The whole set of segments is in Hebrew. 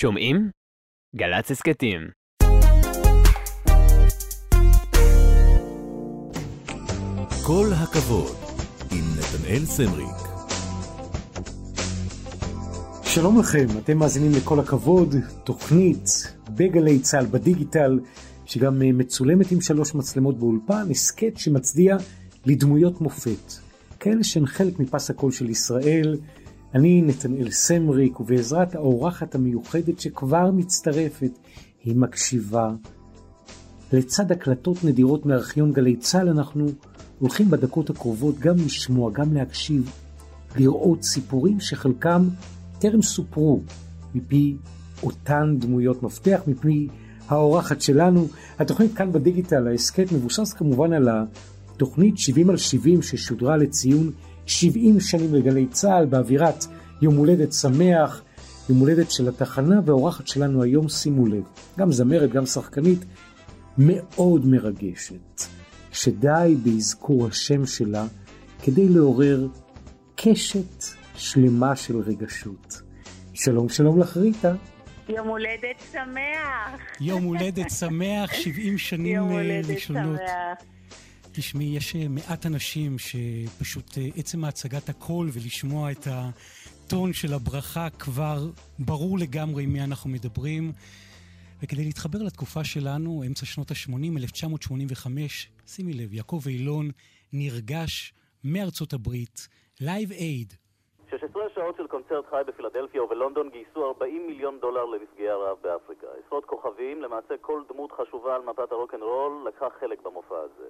שומעים? גל"צ הסכתים. כל הכבוד, עם נתנאל סמריק. שלום לכם, אתם מאזינים לכל הכבוד, תוכנית בגלי צה"ל בדיגיטל, שגם אה, מצולמת עם שלוש מצלמות באולפן, הסכת שמצדיע לדמויות מופת, כאלה שהן חלק מפס הקול של ישראל. אני נתנאל סמריק, ובעזרת האורחת המיוחדת שכבר מצטרפת, היא מקשיבה. לצד הקלטות נדירות מארכיון גלי צה"ל, אנחנו הולכים בדקות הקרובות גם לשמוע, גם להקשיב, לראות סיפורים שחלקם טרם סופרו מפי אותן דמויות מפתח, מפי האורחת שלנו. התוכנית כאן בדיגיטל, ההסכת מבוסס כמובן על התוכנית 70 על 70 ששודרה לציון 70 שנים לגלי צה"ל באווירת יום הולדת שמח, יום הולדת של התחנה, והאורחת שלנו היום, שימו לב, גם זמרת, גם שחקנית, מאוד מרגשת, שדי באזכור השם שלה כדי לעורר קשת שלמה של רגשות. שלום שלום לך ריטה. יום הולדת שמח. יום הולדת שמח, 70 שנים יום אה, הולדת ראשונות. שמח. תשמעי, יש אה, מעט אנשים שפשוט אה, עצם הצגת הקול ולשמוע את הטון של הברכה כבר ברור לגמרי עם מי אנחנו מדברים. וכדי להתחבר לתקופה שלנו, אמצע שנות ה-80, 1985, שימי לב, יעקב אילון נרגש מארצות הברית, Live Aid. 16 שעות של קונצרט חי בפילדלפיה ובלונדון גייסו 40 מיליון דולר לנפגעי הרעב באפריקה. עשרות כוכבים, למעשה כל דמות חשובה על מפת הרוקנרול, לקחה חלק במופע הזה.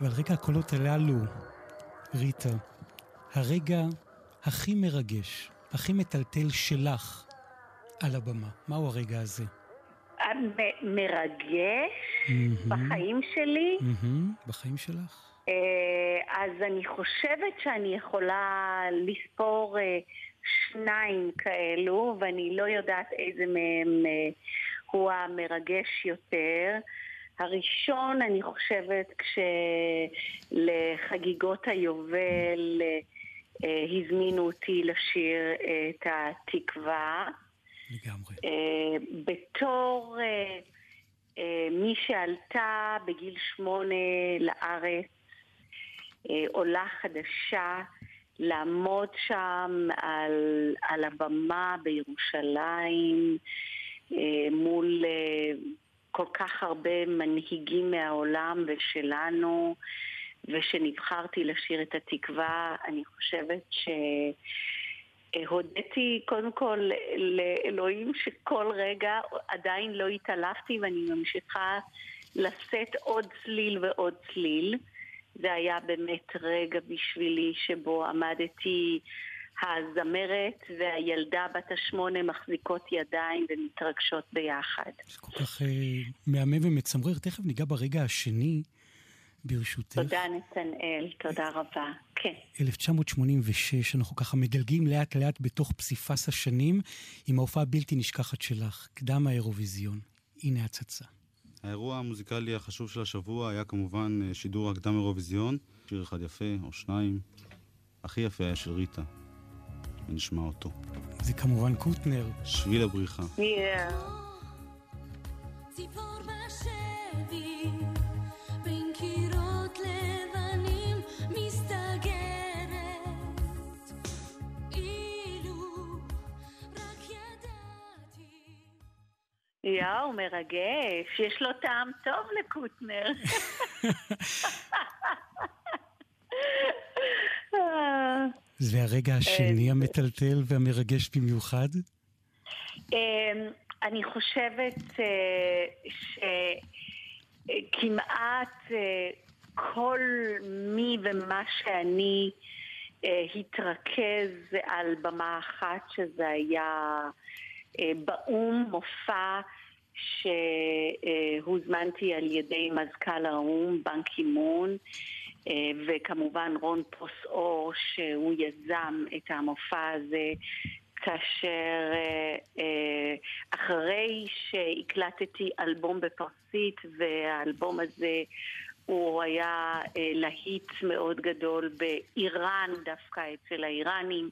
ועל רקע הקולות הללו, ריטה, הרגע הכי מרגש, הכי מטלטל שלך על הבמה, מהו הרגע הזה? מ- מרגש. בחיים שלי. בחיים שלך? אה, אז אני חושבת שאני יכולה לספור אה, שניים כאלו, ואני לא יודעת איזה מהם אה, הוא המרגש יותר. הראשון, אני חושבת, כשלחגיגות היובל אה, הזמינו אותי לשיר את התקווה. לגמרי. אה, בתור אה, אה, מי שעלתה בגיל שמונה לארץ, אה, עולה חדשה, לעמוד שם על, על הבמה בירושלים אה, מול אה, כל כך הרבה מנהיגים מהעולם ושלנו, ושנבחרתי לשיר את התקווה, אני חושבת ש... הודיתי קודם כל לאלוהים שכל רגע עדיין לא התעלפתי ואני ממשיכה לשאת עוד צליל ועוד צליל. זה היה באמת רגע בשבילי שבו עמדתי הזמרת והילדה בת השמונה מחזיקות ידיים ומתרגשות ביחד. זה כל כך אה, מהמם ומצמרר. תכף ניגע ברגע השני, ברשותך. תודה נתנאל, תודה רבה. כן. 1986, אנחנו ככה מדלגים לאט לאט בתוך פסיפס השנים עם ההופעה הבלתי נשכחת שלך, קדם האירוויזיון. הנה הצצה. האירוע המוזיקלי החשוב של השבוע היה כמובן אה, שידור הקדם אירוויזיון, שיר אחד יפה או שניים. הכי יפה היה של ריטה, ונשמע אותו. זה כמובן קוטנר. שביל הבריחה. Yeah. יואו, מרגש. יש לו טעם טוב לקוטנר. זה הרגע השני המטלטל והמרגש במיוחד. אמ, אני חושבת אה, שכמעט אה, כל מי ומה שאני אה, התרכז על במה אחת, שזה היה אה, באו"ם, מופע שהוזמנתי על ידי מזכ"ל האו"ם, בן קימון. אה, וכמובן רון פוסאו שהוא יזם את המופע הזה כאשר אה, אה, אחרי שהקלטתי אלבום בפרסית והאלבום הזה הוא היה להיט מאוד גדול באיראן, דווקא אצל האיראנים,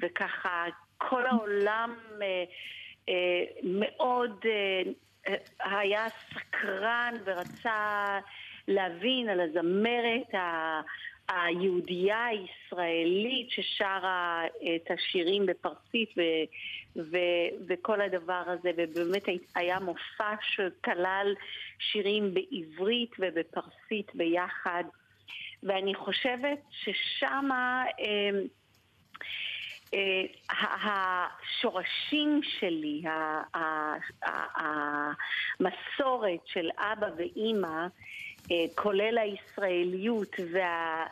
וככה כל העולם מאוד היה סקרן ורצה להבין על הזמרת ה... היהודייה הישראלית ששרה את השירים בפרסית ו, ו, וכל הדבר הזה, ובאמת היה מופע שכלל שירים בעברית ובפרסית ביחד, ואני חושבת ששמה אה, אה, השורשים שלי, ה- ה- ה- המסורת של אבא ואימא, כולל הישראליות וה...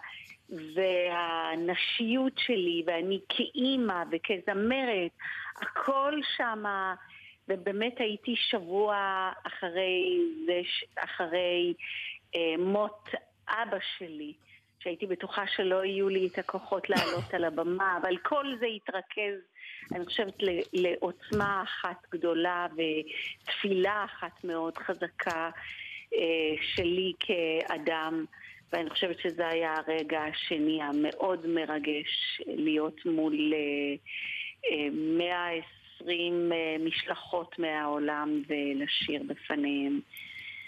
והנשיות שלי, ואני כאימא וכזמרת, הכל שמה, ובאמת הייתי שבוע אחרי זה, אחרי אה, מות אבא שלי, שהייתי בטוחה שלא יהיו לי את הכוחות לעלות על הבמה, אבל כל זה התרכז, אני חושבת, לעוצמה אחת גדולה ותפילה אחת מאוד חזקה. אה, שלי כאדם. ואני חושבת שזה היה הרגע השני המאוד מרגש להיות מול אה, אה, 120 אה, משלחות מהעולם ולשיר בפניהם.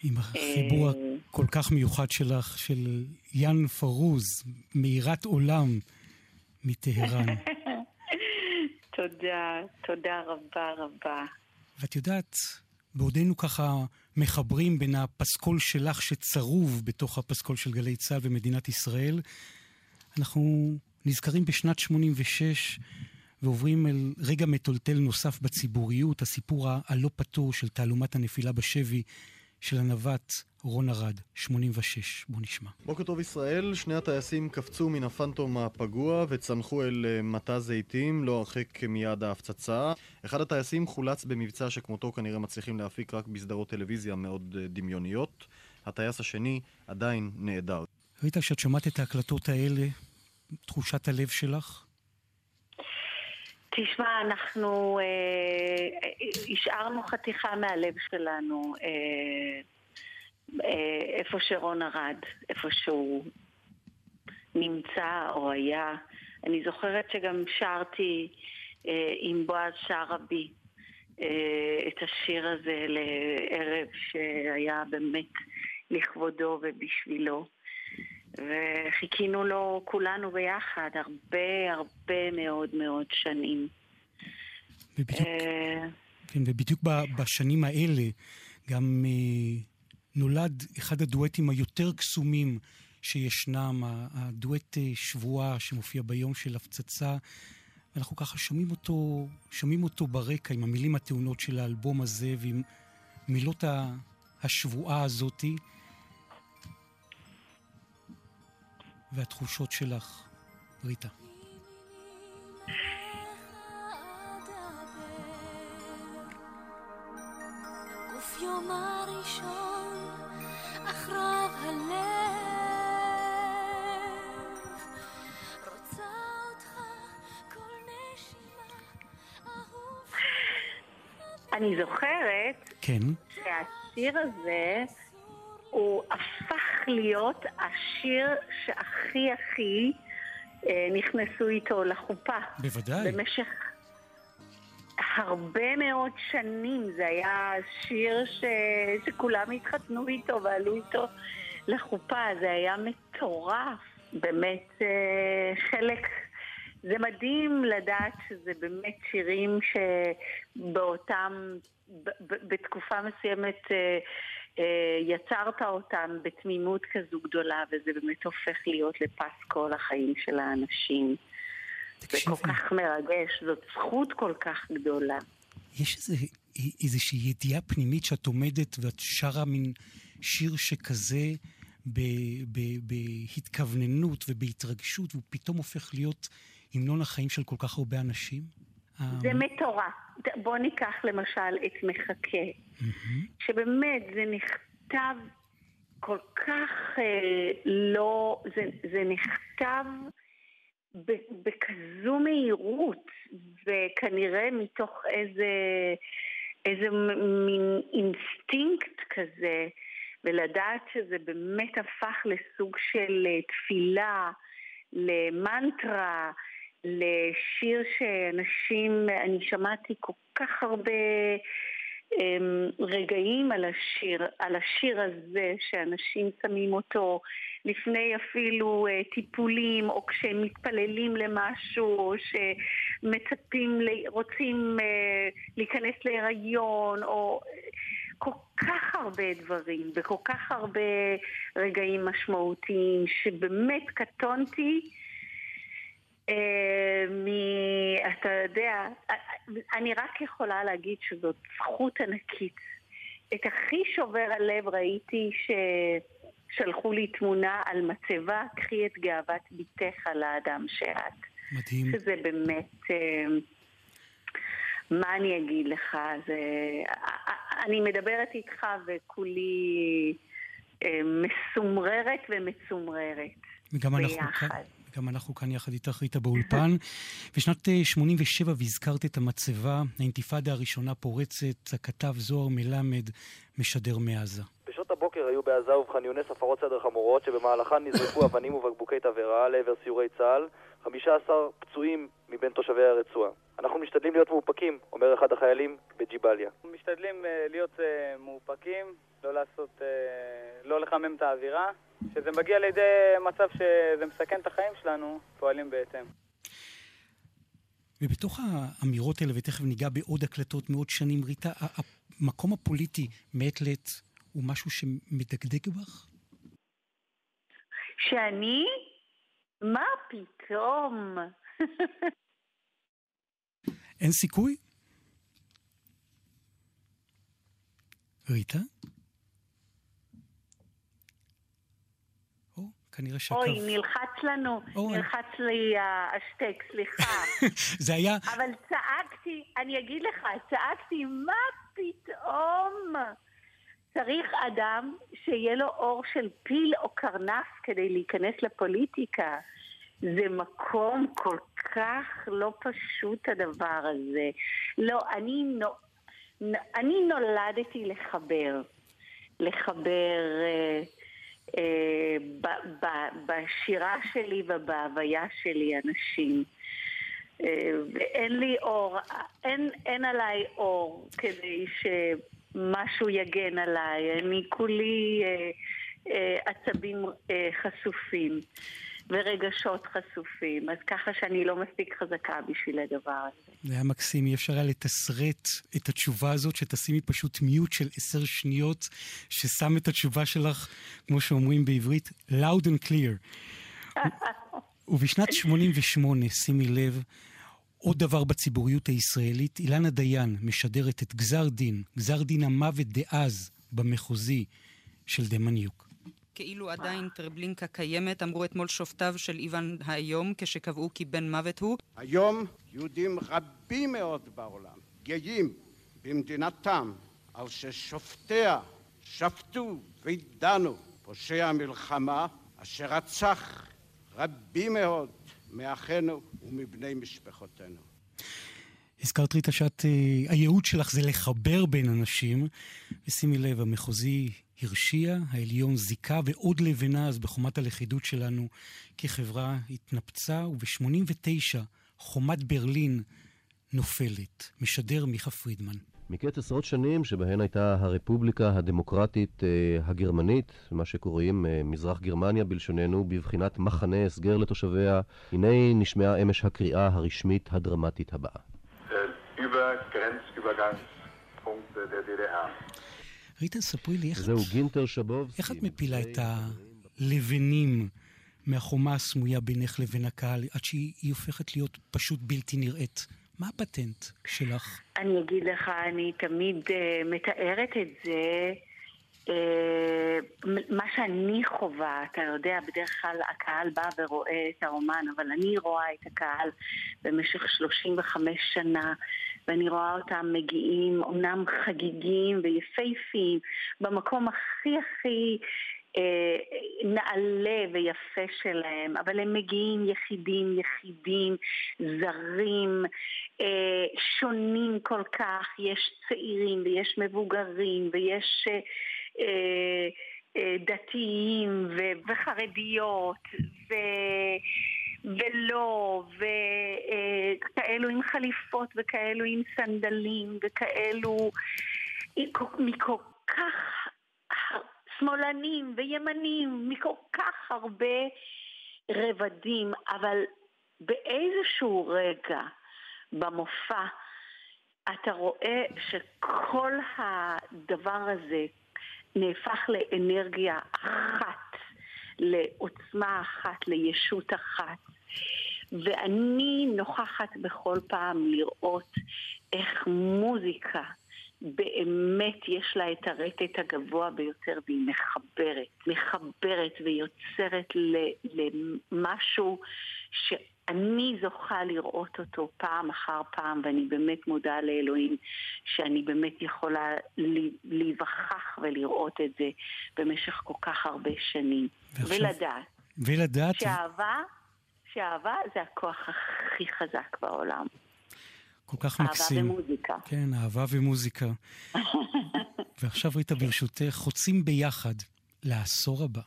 עם החיבור אה, הכל כך מיוחד שלך, של יאן פרוז, מאירת עולם מטהרן. תודה, תודה רבה רבה. ואת יודעת, בעודנו ככה מחברים בין הפסקול שלך שצרוב בתוך הפסקול של גלי צה"ל ומדינת ישראל, אנחנו נזכרים בשנת 86 ועוברים אל רגע מטולטל נוסף בציבוריות, הסיפור הלא פתור של תעלומת הנפילה בשבי של הנווט רון ארד, 86. בוא נשמע. בוקר טוב ישראל, שני הטייסים קפצו מן הפנטום הפגוע וצנחו אל אה, מטע זיתים, לא הרחק מיד ההפצצה. אחד הטייסים חולץ במבצע שכמותו כנראה מצליחים להפיק רק בסדרות טלוויזיה מאוד אה, דמיוניות. הטייס השני עדיין נעדר. ראית כשאת שמעת את ההקלטות האלה, תחושת הלב שלך? תשמע, אנחנו אה, השארנו חתיכה מהלב שלנו אה, אה, איפה שרון ארד, איפה שהוא נמצא או היה. אני זוכרת שגם שרתי אה, עם בועז שרעבי אה, את השיר הזה לערב שהיה באמת לכבודו ובשבילו. וחיכינו לו כולנו ביחד הרבה הרבה מאוד מאוד שנים. ובדיוק, אה, כן, ובדיוק בשנים האלה גם אה, נולד אחד הדואטים היותר קסומים שישנם, הדואט אה, שבועה שמופיע ביום של הפצצה. ואנחנו ככה שומעים אותו, שומעים אותו ברקע עם המילים הטעונות של האלבום הזה ועם מילות השבועה הזאתי. והתחושות שלך, ריטה. גוף יום הראשון, אך רב הלב, רוצה אותך כל נשימה, אהוב. אני זוכרת כן, שהשיר הזה הוא הפך להיות השיר שהכי הכי אה, נכנסו איתו לחופה. בוודאי. במשך הרבה מאוד שנים. זה היה שיר ש... שכולם התחתנו איתו ועלו איתו לחופה, זה היה מטורף, באמת אה, חלק... זה מדהים לדעת שזה באמת שירים שבאותם, בתקופה מסוימת אה, אה, יצרת אותם בתמימות כזו גדולה, וזה באמת הופך להיות לפסקול החיים של האנשים. זה תקשיבי, כל כך מרגש, זאת זכות כל כך גדולה. יש איזה, איזושהי ידיעה פנימית שאת עומדת ואת שרה מין שיר שכזה ב, ב, בהתכווננות ובהתרגשות, והוא פתאום הופך להיות המנון החיים של כל כך הרבה אנשים? זה מטורף. בוא ניקח למשל את מחכה, שבאמת זה נכתב כל כך אה, לא, זה, זה נכתב בכזו מהירות, וכנראה מתוך איזה, איזה מין אינסטינקט כזה, ולדעת שזה באמת הפך לסוג של אה, תפילה, למנטרה, לשיר שאנשים, אני שמעתי כל כך הרבה רגעים על השיר, על השיר הזה, שאנשים שמים אותו לפני אפילו אה, טיפולים, או כשהם מתפללים למשהו, או שמצפים, רוצים אה, להיכנס להיריון, או כל כך הרבה דברים, וכל כך הרבה רגעים משמעותיים, שבאמת קטונתי. אה, מ... אתה יודע, אני רק יכולה להגיד שזאת זכות ענקית. את הכי שובר הלב ראיתי ששלחו לי תמונה על מצבה, קחי את גאוות בתך על האדם שאת. מדהים. שזה באמת... אה, מה אני אגיד לך? זה... אני מדברת איתך וכולי אה, מסומררת ומצומררת. וגם אנחנו כאן. גם אנחנו כאן יחד איתך, ריטה, באולפן. בשנת 87' אה, והזכרת את המצבה, האינתיפאדה הראשונה פורצת, הכתב זוהר מלמד משדר מעזה. בשעות הבוקר היו בעזה ובח'אן יונס הפרות סדר חמורות, שבמהלכן נזרקו אבנים ובקבוקי תבערה לעבר סיורי צה"ל, 15 פצועים מבין תושבי הרצועה. אנחנו משתדלים להיות מאופקים, אומר אחד החיילים בג'יבליה. משתדלים uh, להיות uh, מאופקים, לא לעשות, uh, לא לחמם את האווירה. כשזה מגיע לידי מצב שזה מסכן את החיים שלנו, פועלים בהתאם. ובתוך האמירות האלה, ותכף ניגע בעוד הקלטות מעוד שנים, ריטה, המקום הפוליטי מעת לעת הוא משהו שמדגדג בך? שאני? מה פתאום? אין סיכוי? ריטה? כנראה שהקו... אוי, נלחץ לנו, או, נלחץ לי השטק, סליחה. זה היה... אבל צעקתי, אני אגיד לך, צעקתי, מה פתאום? צריך אדם שיהיה לו אור של פיל או קרנף כדי להיכנס לפוליטיקה. זה מקום כל כך לא פשוט הדבר הזה. לא, אני, נו, אני נולדתי לחבר. לחבר... אה, אה, בשירה שלי ובהוויה שלי אנשים. אה, ואין לי אור, אין, אין עליי אור כדי שמשהו יגן עליי. אני כולי אה, עצבים חשופים. ורגשות חשופים, אז ככה שאני לא מספיק חזקה בשביל הדבר הזה. זה היה מקסים, אי אפשר היה לתסרט את התשובה הזאת, שתשימי פשוט מיוט של עשר שניות, ששם את התשובה שלך, כמו שאומרים בעברית, loud and clear. ובשנת 88, שימי לב, עוד דבר בציבוריות הישראלית, אילנה דיין משדרת את גזר דין, גזר דין המוות דאז במחוזי של דמניוק. כאילו עדיין טרבלינקה קיימת, אמרו אתמול שופטיו של איוון היום, כשקבעו כי בן מוות הוא. היום יהודים רבים מאוד בעולם גאים במדינתם על ששופטיה שפטו ודנו פושע המלחמה אשר רצח רבים מאוד מאחינו ומבני משפחותינו. הזכרת ריטה שאת, uh, הייעוד שלך זה לחבר בין אנשים, ושימי לב, המחוזי הרשיע, העליון זיכה, ועוד לבנה אז בחומת הלכידות שלנו כחברה התנפצה, וב-89 חומת ברלין נופלת. משדר מיכה פרידמן. מקץ עשרות שנים שבהן הייתה הרפובליקה הדמוקרטית אה, הגרמנית, מה שקוראים אה, מזרח גרמניה בלשוננו, בבחינת מחנה הסגר לתושביה, הנה נשמעה אמש הקריאה הרשמית הדרמטית הבאה. ריטה, ספרי לי איך... זהו גינטר שבוב. איך את מפילה את הלבנים מהחומה הסמויה בינך לבין הקהל, עד שהיא הופכת להיות פשוט בלתי נראית? מה הפטנט שלך? אני אגיד לך, אני תמיד uh, מתארת את זה, uh, מה שאני חווה, אתה יודע, בדרך כלל הקהל בא ורואה את האומן, אבל אני רואה את הקהל במשך 35 שנה. ואני רואה אותם מגיעים, אומנם חגיגים ויפהפיים, במקום הכי הכי אה, נעלה ויפה שלהם, אבל הם מגיעים יחידים, יחידים, זרים, אה, שונים כל כך, יש צעירים ויש מבוגרים ויש אה, אה, אה, דתיים וחרדיות ו... ולא, וכאלו עם חליפות וכאלו עם סנדלים וכאלו מכל כך שמאלנים וימנים, מכל כך הרבה רבדים, אבל באיזשהו רגע במופע אתה רואה שכל הדבר הזה נהפך לאנרגיה אחת, לעוצמה אחת, לישות אחת. ואני נוכחת בכל פעם לראות איך מוזיקה באמת יש לה את הרטט הגבוה ביותר והיא מחברת, מחברת ויוצרת למשהו שאני זוכה לראות אותו פעם אחר פעם ואני באמת מודה לאלוהים שאני באמת יכולה להיווכח ולראות את זה במשך כל כך הרבה שנים ועכשיו, ולדעת. ולדעת. שאהבה, שאהבה זה הכוח הכי חזק בעולם. כל כך מקסים. אהבה ומוזיקה. כן, אהבה ומוזיקה. ועכשיו ריטה, ברשותך, חוצים ביחד לעשור הבא.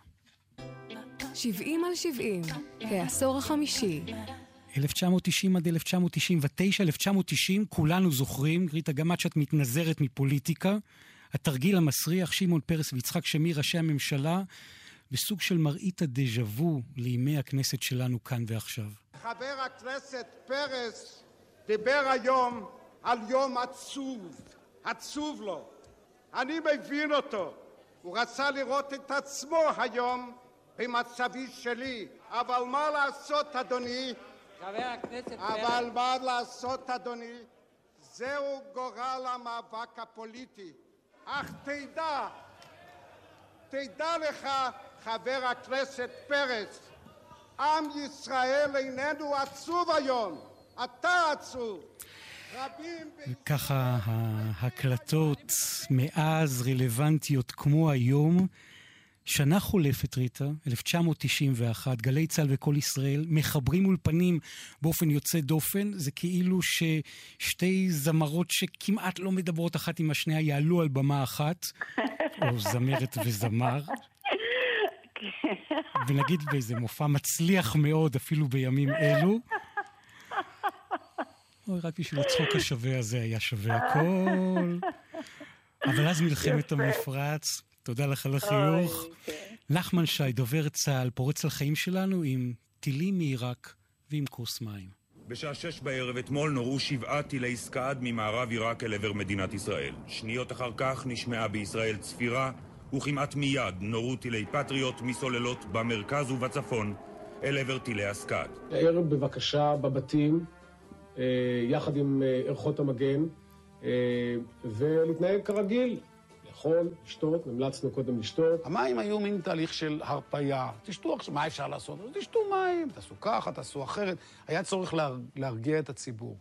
70 על 70, העשור החמישי. 1990 עד 1999, 1990, כולנו זוכרים, ריטה, גם את שאת מתנזרת מפוליטיקה, התרגיל המסריח, שמעון פרס ויצחק שמיר, ראשי הממשלה, בסוג של מראית הדז'ה וו לימי הכנסת שלנו כאן ועכשיו. חבר הכנסת פרס דיבר היום על יום עצוב, עצוב לו. אני מבין אותו. הוא רצה לראות את עצמו היום במצבי שלי. אבל מה לעשות, אדוני? חבר הכנסת אבל מה לעשות, אדוני? זהו גורל המאבק הפוליטי. אך תדע, תדע לך, חבר הכנסת פרס, עם ישראל איננו עצוב היום. אתה עצוב. וככה ההקלטות מאז רלוונטיות כמו היום. שנה חולפת, ריטה, 1991, גלי צה"ל וכל ישראל מחברים אולפנים באופן יוצא דופן. זה כאילו ששתי זמרות שכמעט לא מדברות אחת עם השנייה יעלו על במה אחת, או זמרת וזמר. ונגיד באיזה מופע מצליח מאוד אפילו בימים אלו. אוי, רק בשביל הצחוק השווה הזה היה שווה הכל. אבל אז מלחמת המפרץ, תודה לך על החיוך. כן. נחמן שי, דובר צה"ל, פורץ לחיים שלנו עם טילים מעיראק ועם כוס מים. בשעה שש בערב אתמול נורו שבעה טילי סקאד ממערב עיראק אל עבר מדינת ישראל. שניות אחר כך נשמעה בישראל צפירה, וכמעט מיד נורו טילי פטריוט מסוללות במרכז ובצפון אל עבר טילי הסקאד. הערב בבקשה בבתים, אה, יחד עם אה, ערכות המגן, אה, ולהתנהג כרגיל. לאכול, לשתות, המלצנו קודם לשתות. המים היו מין תהליך של הרפייה. תשתו עכשיו, מה אפשר לעשות? תשתו מים, תעשו ככה, תעשו אחרת. היה צורך להר... להרגיע את הציבור.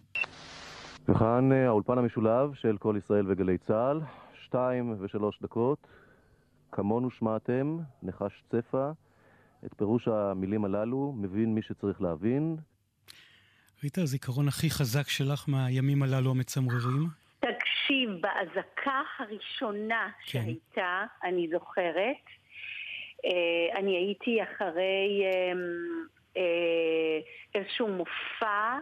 וכאן האולפן המשולב של כל ישראל וגלי צה"ל, שתיים ושלוש דקות. כמונו שמעתם, נחש צפה. את פירוש המילים הללו מבין מי שצריך להבין. ריטה, הזיכרון הכי חזק שלך מהימים הללו המצמררים? תקשיב, באזעקה הראשונה כן. שהייתה, אני זוכרת, אה, אני הייתי אחרי אה, אה, איזשהו מופע,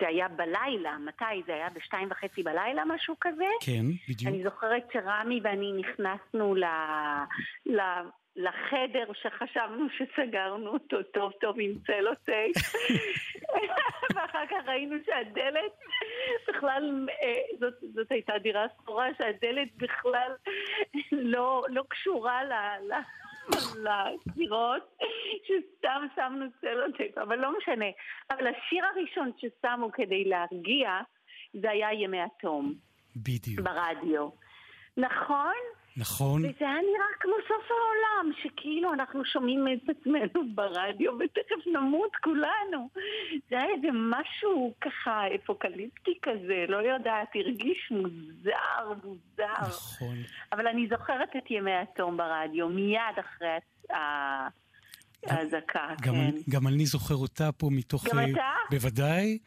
זה היה בלילה, מתי? זה היה בשתיים וחצי בלילה, משהו כזה? כן, בדיוק. אני זוכרת שרמי ואני נכנסנו ל... ל... לחדר שחשבנו שסגרנו אותו טוב טוב עם צלוטייפ ואחר כך ראינו שהדלת בכלל, זאת, זאת הייתה דירה סחורה שהדלת בכלל לא, לא קשורה ל... ל לקירות, שסתם שמנו צלוטייפ, אבל לא משנה. אבל השיר הראשון ששמו כדי להרגיע זה היה ימי התום. בדיוק. ברדיו. נכון? נכון. וזה היה נראה כמו סוף העולם, שכאילו אנחנו שומעים את עצמנו ברדיו ותכף נמות כולנו. זה היה איזה משהו ככה אפוקליפטי כזה, לא יודעת, הרגיש מוזר, מוזר. נכון. אבל אני זוכרת את ימי התום ברדיו, מיד אחרי ה- האזעקה, גם, כן. גם אני זוכר אותה פה מתוך... גם אה, אתה? בוודאי.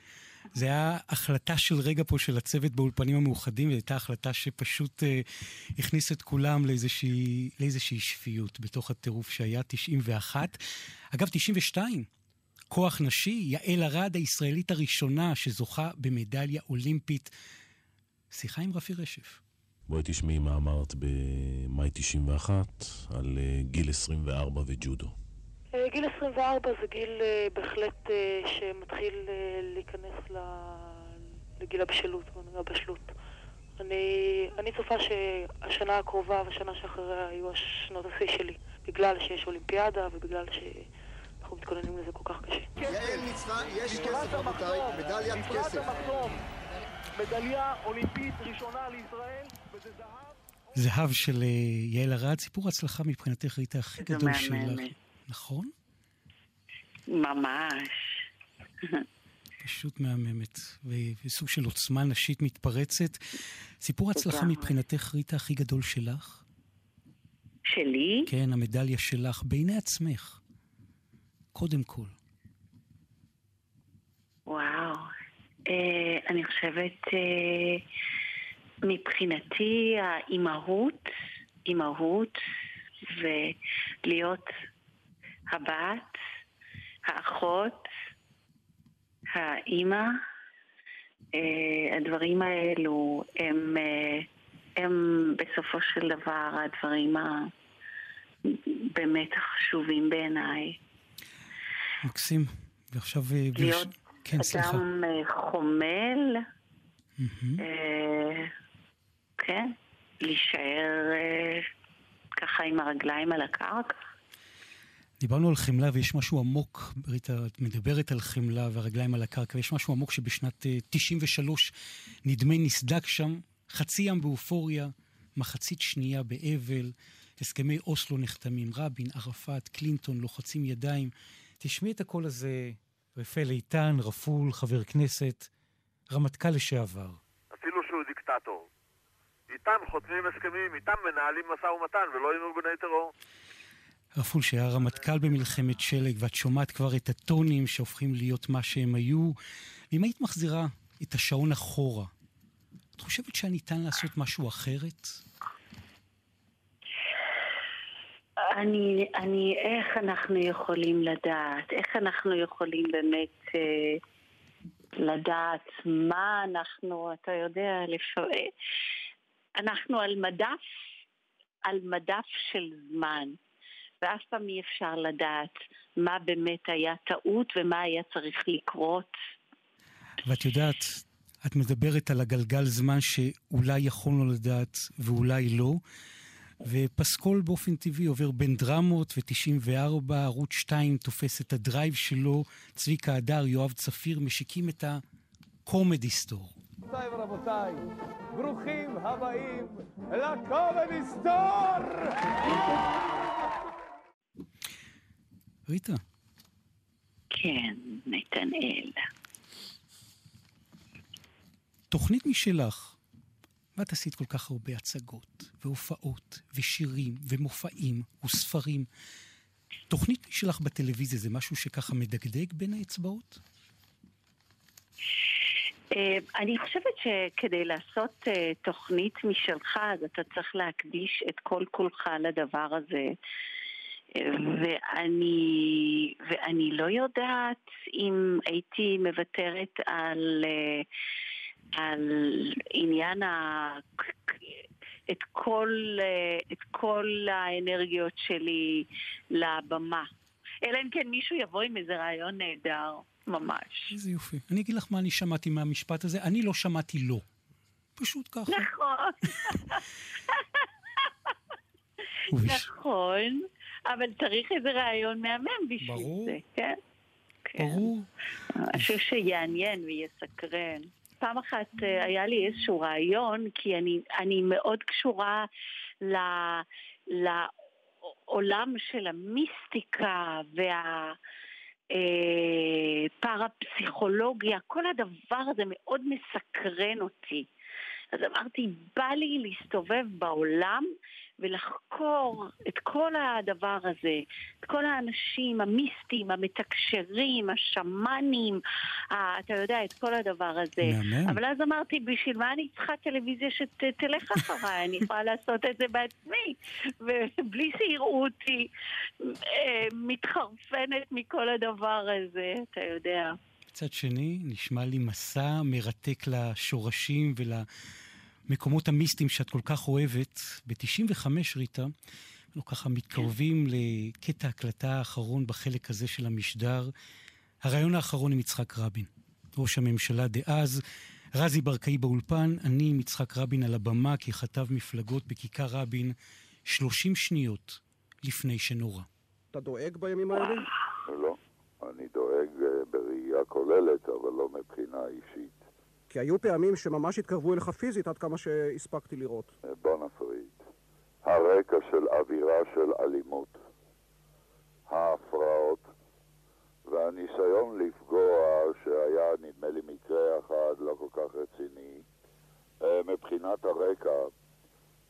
זה היה החלטה של רגע פה של הצוות באולפנים המאוחדים, וזו הייתה החלטה שפשוט אה, הכניס את כולם לאיזושהי, לאיזושהי שפיות בתוך הטירוף שהיה 91. אגב, 92, כוח נשי, יעל ארד הישראלית הראשונה שזוכה במדליה אולימפית. שיחה עם רפי רשף. בואי תשמעי מה אמרת במאי 91 על אה, גיל 24 וג'ודו. אה, גיל 24 זה גיל אה, בהחלט אה, שמתחיל אה, להיכנס ל- לגיל הבשלות, הבשלות. אני, אני צופה שהשנה הקרובה והשנה שאחריה יהיו השנות השיא שלי, בגלל שיש אולימפיאדה ובגלל שאנחנו מתכוננים לזה כל כך קשה. יעל ניצחה, יש כסף רבותיי, מדליית כסף. מדליה אולימפית ראשונה לישראל, וזה זהב. זהב של יעל ארד, סיפור הצלחה מבחינתך, ריטה, הכי זה גדול שלך. נכון? ממש. פשוט מהממת, וסוג של עוצמה נשית מתפרצת. סיפור הצלחה. מבחינתך, ריטה, הכי גדול שלך? שלי? כן, המדליה שלך, בעיני עצמך. קודם כל. וואו. אה, אני חושבת, אה, מבחינתי האימהות, אימהות, ולהיות הבת, האחות, האימא, אה, הדברים האלו הם, אה, הם בסופו של דבר הדברים הבאמת החשובים בעיניי. מקסים. ועכשיו... אה, להיות כן, סליחה. אדם אה, חומל, אה, כן, להישאר אה, ככה עם הרגליים על הקרקע. דיברנו על חמלה ויש משהו עמוק, ריטה, את מדברת על חמלה והרגליים על הקרקע, ויש משהו עמוק שבשנת אה, 93 נדמה נסדק שם, חצי ים באופוריה, מחצית שנייה באבל, הסכמי אוסלו נחתמים, רבין, ערפאת, קלינטון, לוחצים ידיים. תשמעי את הקול הזה, רפאל איתן, רפול, חבר כנסת, רמטכ"ל לשעבר. אפילו שהוא דיקטטור. איתם חותמים הסכמים, איתם מנהלים משא ומתן ולא עם ארגוני טרור. רפול שהיה רמטכ"ל במלחמת שלג, ואת שומעת כבר את הטונים שהופכים להיות מה שהם היו. ואם היית מחזירה את השעון אחורה, את חושבת שהיה ניתן לעשות משהו אחרת? אני, אני, איך אנחנו יכולים לדעת? איך אנחנו יכולים באמת אה, לדעת מה אנחנו, אתה יודע, לפעמים... אנחנו על מדף, על מדף של זמן, ואף פעם אי אפשר לדעת מה באמת היה טעות ומה היה צריך לקרות. ואת יודעת, את מדברת על הגלגל זמן שאולי יכולנו לדעת ואולי לא, ופסקול באופן טבעי עובר בין דרמות, ו-94, ערוץ 2 תופס את ה drive שלו, צביקה הדר, יואב צפיר, משיקים את הקומדי סטור. גבירותיי ורבותיי, ברוכים הבאים לקומדי סטור! ריטה. כן, נתנאל. תוכנית משלך, ואת עשית כל כך הרבה הצגות, והופעות, ושירים, ומופעים, וספרים. תוכנית משלך בטלוויזיה זה משהו שככה מדגדג בין האצבעות? אה, אני חושבת שכדי לעשות אה, תוכנית משלך, אז אתה צריך להקדיש את כל כולך לדבר הזה. ואני, ואני לא יודעת אם הייתי מוותרת על, אה, על עניין ה... את כל, אה, את כל האנרגיות שלי לבמה. אלא אם כן מישהו יבוא עם איזה רעיון נהדר, ממש. איזה יופי. אני אגיד לך מה אני שמעתי מהמשפט הזה, אני לא שמעתי לא. פשוט ככה. נכון. נכון, אבל צריך איזה רעיון מהמם בשביל ברור. זה, כן? כן. ברור. משהו שיעניין ויסקרן. פעם אחת אה, היה לי איזשהו רעיון, כי אני, אני מאוד קשורה ל- לעולם של המיסטיקה וה... אה, כל הדבר הזה מאוד מסקרן אותי. אז אמרתי, בא לי להסתובב בעולם ולחקור את כל הדבר הזה, את כל האנשים המיסטיים, המתקשרים, השמאנים, ה- אתה יודע, את כל הדבר הזה. מהמם. אבל אז אמרתי, בשביל מה אני צריכה טלוויזיה שתלך אחריי? אני יכולה לעשות את זה בעצמי, ובלי שיראו אותי אה, מתחרפנת מכל הדבר הזה, אתה יודע. מצד שני, נשמע לי מסע מרתק לשורשים ולמקומות המיסטיים שאת כל כך אוהבת. ב-95, ריטה, אנחנו ככה מתקרבים לקטע ההקלטה האחרון בחלק הזה של המשדר. הרעיון האחרון עם יצחק רבין, ראש הממשלה דאז. רזי ברקאי באולפן, אני עם יצחק רבין על הבמה ככתב מפלגות בכיכר רבין 30 שניות לפני שנורא. אתה דואג בימים האלה? לא. אני דואג אה, בראייה כוללת, אבל לא מבחינה אישית. כי היו פעמים שממש התקרבו אליך פיזית עד כמה שהספקתי לראות. אה, בוא נפריד. הרקע של אווירה של אלימות, ההפרעות והניסיון לפגוע, שהיה נדמה לי מקרה אחד לא כל כך רציני, אה, מבחינת הרקע,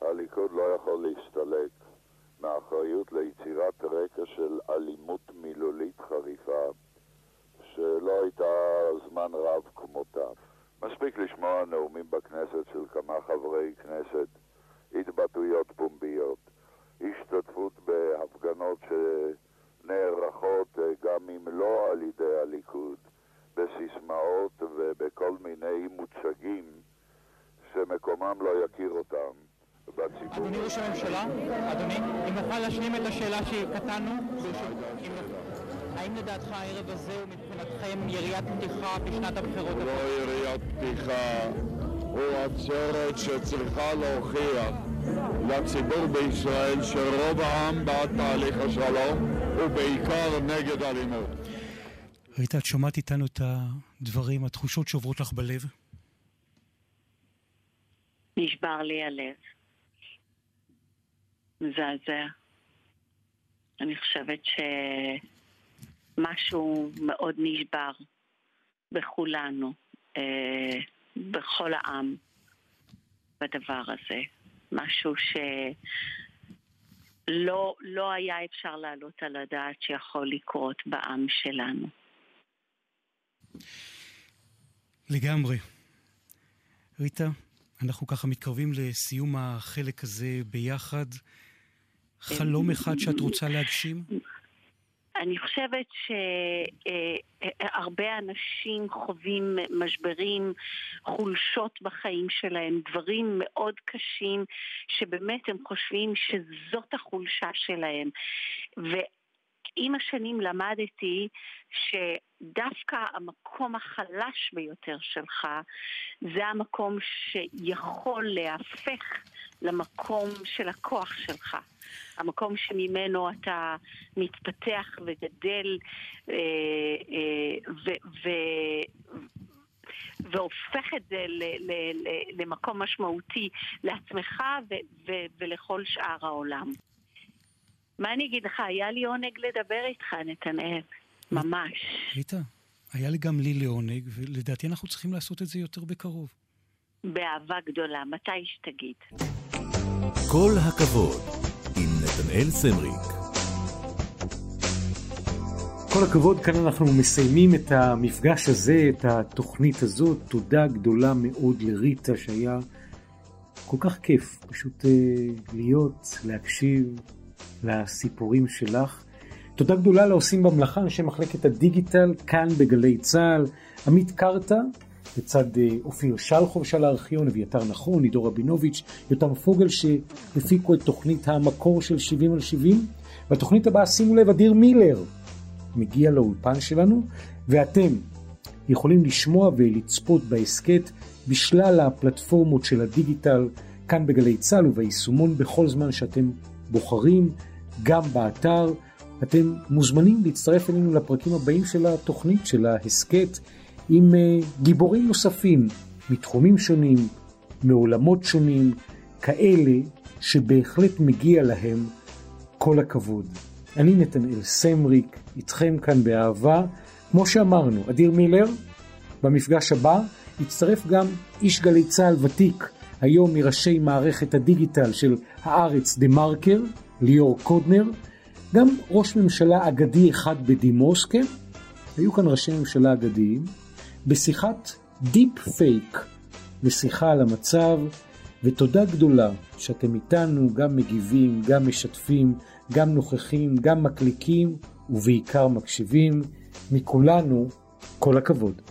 הליכוד לא יכול להסתלק מהאחריות ליצירת רקע של אלימות מילולית חריפה שלא הייתה זמן רב כמותה. מספיק לשמוע נאומים בכנסת של כמה חברי כנסת, התבטאויות פומביות, השתתפות בהפגנות שנערכות אה, גם אם לא על ידי הליכוד, בסיסמאות ובכל מיני מוצגים שמקומם לא יכיר אותם. אדוני ראש הממשלה, אדוני, אם נוכל להשלים את השאלה שקטענו, האם לדעתך הערב הזה הוא מבחינתכם יריית פתיחה בשנת הבחירות לא יריית פתיחה, הוא עצרת שצריכה להוכיח לציבור בישראל שרוב העם בעד תהליך השלום ובעיקר נגד אלימות. ריטה, את שומעת איתנו את הדברים, התחושות שעוברות לך בלב? נשבר לי הלב. מזעזע. אני חושבת שמשהו מאוד נשבר בכולנו, אה, בכל העם, בדבר הזה. משהו שלא לא היה אפשר להעלות על הדעת שיכול לקרות בעם שלנו. לגמרי. ריטה, אנחנו ככה מתקרבים לסיום החלק הזה ביחד. חלום אחד שאת רוצה להגשים? אני חושבת שהרבה אנשים חווים משברים, חולשות בחיים שלהם, דברים מאוד קשים, שבאמת הם חושבים שזאת החולשה שלהם. ועם השנים למדתי שדווקא המקום החלש ביותר שלך זה המקום שיכול להפך למקום של הכוח שלך. המקום שממנו אתה מתפתח וגדל אה, אה, ו- והופך את זה ל- ל- ל- למקום משמעותי לעצמך ו- ו- ולכל שאר העולם. מה אני אגיד לך? היה לי עונג לדבר איתך, נתנאל. ממש. ריטה, היה לי גם לי לעונג, ולדעתי אנחנו צריכים לעשות את זה יותר בקרוב. באהבה גדולה, מתי שתגיד. כל הכבוד, עם נתנאל סמריק. כל הכבוד, כאן אנחנו מסיימים את המפגש הזה, את התוכנית הזאת. תודה גדולה מאוד לריטה, שהיה כל כך כיף פשוט uh, להיות, להקשיב לסיפורים שלך. תודה גדולה לעושים במלאכה, אנשי מחלקת הדיגיטל, כאן בגלי צה"ל, עמית קרתא, לצד אה, אופיר שלחוב של הארכיון, אביתר נכון, עידו רבינוביץ', יותם פוגל שהפיקו את תוכנית המקור של 70 על 70. בתוכנית הבאה שימו לב, אדיר מילר מגיע לאולפן שלנו, ואתם יכולים לשמוע ולצפות בהסכת בשלל הפלטפורמות של הדיגיטל, כאן בגלי צה"ל וביישומון בכל זמן שאתם בוחרים, גם באתר. אתם מוזמנים להצטרף אלינו לפרקים הבאים של התוכנית, של ההסכת, עם uh, גיבורים נוספים מתחומים שונים, מעולמות שונים, כאלה שבהחלט מגיע להם כל הכבוד. אני נתנאל סמריק, איתכם כאן באהבה. כמו שאמרנו, אדיר מילר, במפגש הבא יצטרף גם איש גלי צה"ל ותיק, היום מראשי מערכת הדיגיטל של הארץ דה מרקר, ליאור קודנר, גם ראש ממשלה אגדי אחד בדימוס, כן? היו כאן ראשי ממשלה אגדיים, בשיחת deep fake לשיחה על המצב, ותודה גדולה שאתם איתנו, גם מגיבים, גם משתפים, גם נוכחים, גם מקליקים, ובעיקר מקשיבים. מכולנו, כל הכבוד.